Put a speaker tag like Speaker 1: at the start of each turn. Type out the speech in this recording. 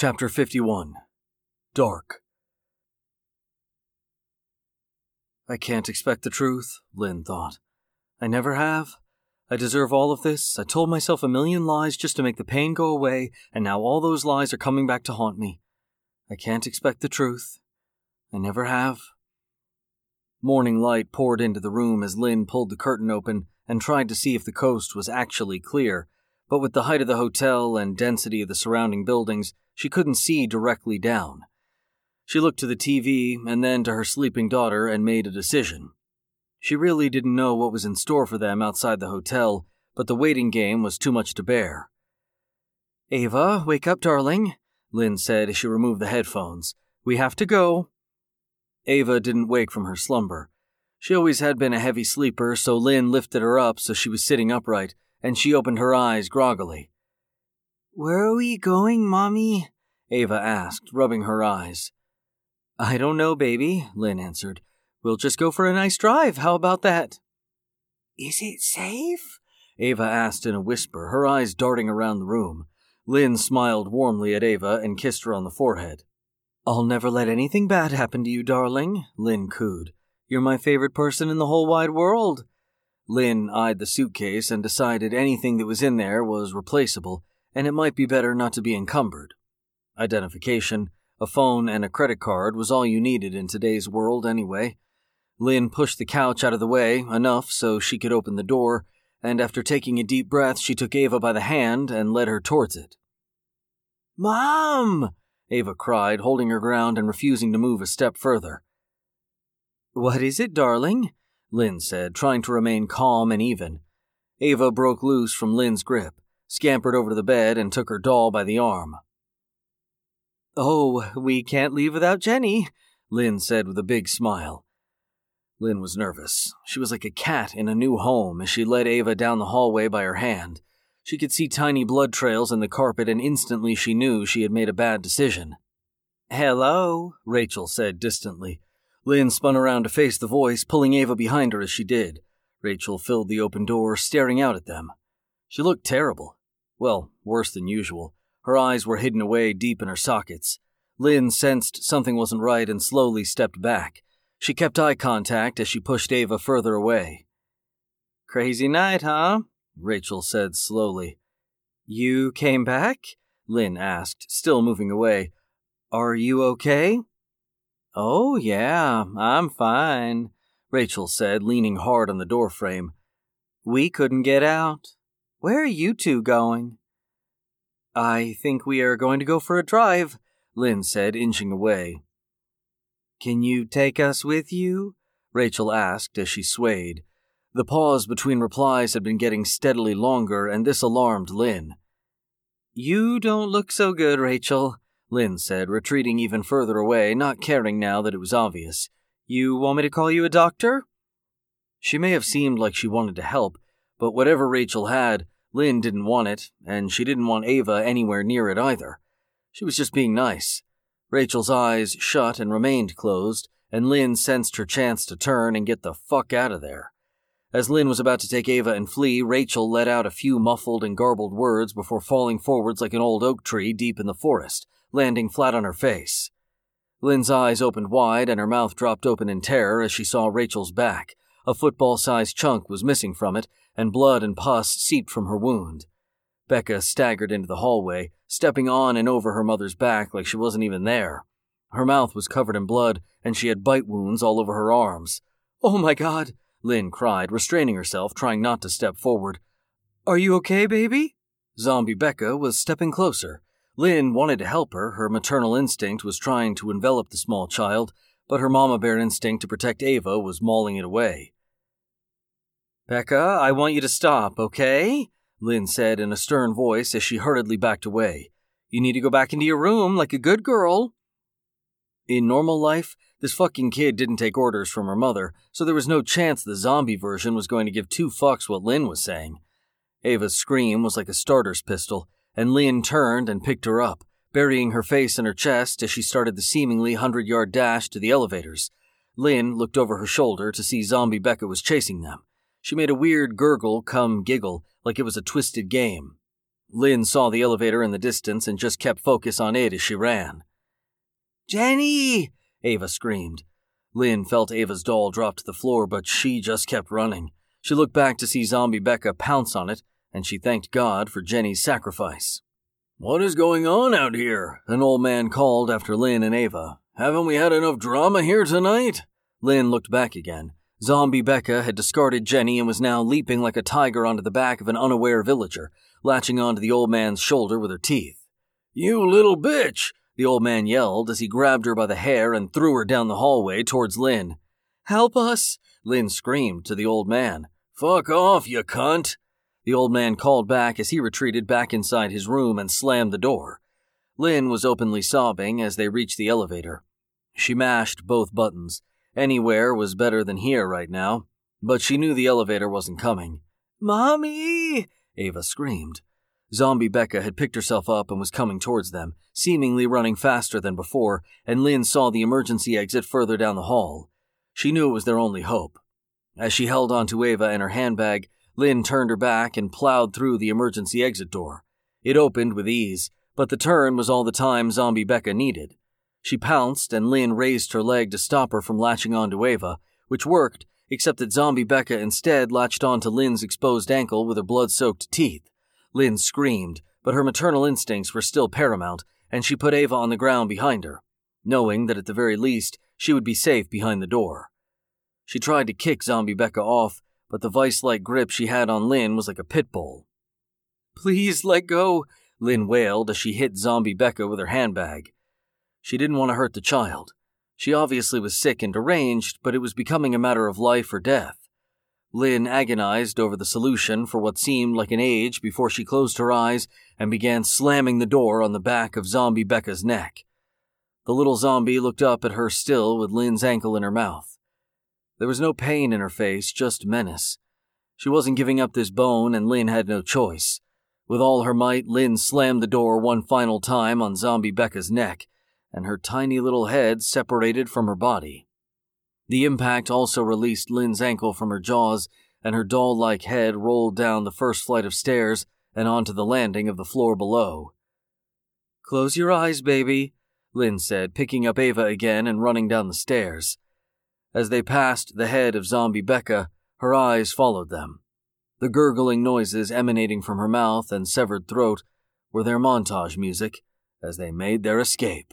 Speaker 1: Chapter 51 Dark. I can't expect the truth, Lynn thought. I never have. I deserve all of this. I told myself a million lies just to make the pain go away, and now all those lies are coming back to haunt me. I can't expect the truth. I never have. Morning light poured into the room as Lynn pulled the curtain open and tried to see if the coast was actually clear, but with the height of the hotel and density of the surrounding buildings, she couldn't see directly down. She looked to the TV and then to her sleeping daughter and made a decision. She really didn't know what was in store for them outside the hotel, but the waiting game was too much to bear. Ava, wake up, darling, Lynn said as she removed the headphones. We have to go. Ava didn't wake from her slumber. She always had been a heavy sleeper, so Lynn lifted her up so she was sitting upright, and she opened her eyes groggily. Where are we going, Mommy? Ava asked, rubbing her eyes. I don't know, baby, Lynn answered. We'll just go for a nice drive. How about that? Is it safe? Ava asked in a whisper, her eyes darting around the room. Lynn smiled warmly at Ava and kissed her on the forehead. I'll never let anything bad happen to you, darling, Lynn cooed. You're my favorite person in the whole wide world. Lynn eyed the suitcase and decided anything that was in there was replaceable, and it might be better not to be encumbered. Identification, a phone, and a credit card was all you needed in today's world anyway. Lynn pushed the couch out of the way, enough so she could open the door, and after taking a deep breath, she took Ava by the hand and led her towards it. Mom! Ava cried, holding her ground and refusing to move a step further. What is it, darling? Lynn said, trying to remain calm and even. Ava broke loose from Lynn's grip, scampered over to the bed, and took her doll by the arm. Oh, we can't leave without Jenny, Lynn said with a big smile. Lynn was nervous. She was like a cat in a new home as she led Ava down the hallway by her hand. She could see tiny blood trails in the carpet, and instantly she knew she had made a bad decision. Hello, Rachel said distantly. Lynn spun around to face the voice, pulling Ava behind her as she did. Rachel filled the open door, staring out at them. She looked terrible. Well, worse than usual. Her eyes were hidden away deep in her sockets. Lynn sensed something wasn't right and slowly stepped back. She kept eye contact as she pushed Ava further away. Crazy night, huh? Rachel said slowly. You came back? Lynn asked, still moving away. Are you okay? Oh, yeah, I'm fine, Rachel said, leaning hard on the doorframe. We couldn't get out. Where are you two going? I think we are going to go for a drive, Lynn said, inching away. Can you take us with you? Rachel asked as she swayed. The pause between replies had been getting steadily longer, and this alarmed Lynn. You don't look so good, Rachel, Lynn said, retreating even further away, not caring now that it was obvious. You want me to call you a doctor? She may have seemed like she wanted to help, but whatever Rachel had, Lynn didn't want it, and she didn't want Ava anywhere near it either. She was just being nice. Rachel's eyes shut and remained closed, and Lynn sensed her chance to turn and get the fuck out of there. As Lynn was about to take Ava and flee, Rachel let out a few muffled and garbled words before falling forwards like an old oak tree deep in the forest, landing flat on her face. Lynn's eyes opened wide and her mouth dropped open in terror as she saw Rachel's back. A football sized chunk was missing from it, and blood and pus seeped from her wound. Becca staggered into the hallway, stepping on and over her mother's back like she wasn't even there. Her mouth was covered in blood, and she had bite wounds all over her arms. Oh my god! Lynn cried, restraining herself, trying not to step forward. Are you okay, baby? Zombie Becca was stepping closer. Lynn wanted to help her. Her maternal instinct was trying to envelop the small child, but her mama bear instinct to protect Ava was mauling it away. Becca, I want you to stop, okay? Lynn said in a stern voice as she hurriedly backed away. You need to go back into your room like a good girl. In normal life, this fucking kid didn't take orders from her mother, so there was no chance the zombie version was going to give two fucks what Lynn was saying. Ava's scream was like a starter's pistol, and Lynn turned and picked her up, burying her face in her chest as she started the seemingly hundred yard dash to the elevators. Lynn looked over her shoulder to see Zombie Becca was chasing them. She made a weird gurgle come giggle like it was a twisted game. Lynn saw the elevator in the distance and just kept focus on it as she ran. Jenny! Ava screamed. Lynn felt Ava's doll drop to the floor, but she just kept running. She looked back to see Zombie Becca pounce on it, and she thanked God for Jenny's sacrifice. What is going on out here? An old man called after Lynn and Ava. Haven't we had enough drama here tonight? Lynn looked back again. Zombie Becca had discarded Jenny and was now leaping like a tiger onto the back of an unaware villager, latching onto the old man's shoulder with her teeth. You little bitch! The old man yelled as he grabbed her by the hair and threw her down the hallway towards Lynn. Help us! Lynn screamed to the old man. Fuck off, you cunt! The old man called back as he retreated back inside his room and slammed the door. Lynn was openly sobbing as they reached the elevator. She mashed both buttons. Anywhere was better than here right now, but she knew the elevator wasn't coming. Mommy! Ava screamed. Zombie Becca had picked herself up and was coming towards them, seemingly running faster than before, and Lynn saw the emergency exit further down the hall. She knew it was their only hope. As she held onto Ava and her handbag, Lynn turned her back and plowed through the emergency exit door. It opened with ease, but the turn was all the time Zombie Becca needed. She pounced, and Lynn raised her leg to stop her from latching onto Ava, which worked, except that Zombie Becca instead latched onto Lynn's exposed ankle with her blood soaked teeth. Lynn screamed, but her maternal instincts were still paramount, and she put Ava on the ground behind her, knowing that at the very least she would be safe behind the door. She tried to kick Zombie Becca off, but the vice like grip she had on Lynn was like a pit bull. Please let go, Lynn wailed as she hit Zombie Becca with her handbag. She didn't want to hurt the child. She obviously was sick and deranged, but it was becoming a matter of life or death. Lynn agonized over the solution for what seemed like an age before she closed her eyes and began slamming the door on the back of Zombie Becca's neck. The little zombie looked up at her still with Lynn's ankle in her mouth. There was no pain in her face, just menace. She wasn't giving up this bone, and Lynn had no choice. With all her might, Lynn slammed the door one final time on Zombie Becca's neck, and her tiny little head separated from her body. The impact also released Lynn's ankle from her jaws, and her doll like head rolled down the first flight of stairs and onto the landing of the floor below. Close your eyes, baby, Lynn said, picking up Ava again and running down the stairs. As they passed the head of Zombie Becca, her eyes followed them. The gurgling noises emanating from her mouth and severed throat were their montage music as they made their escape.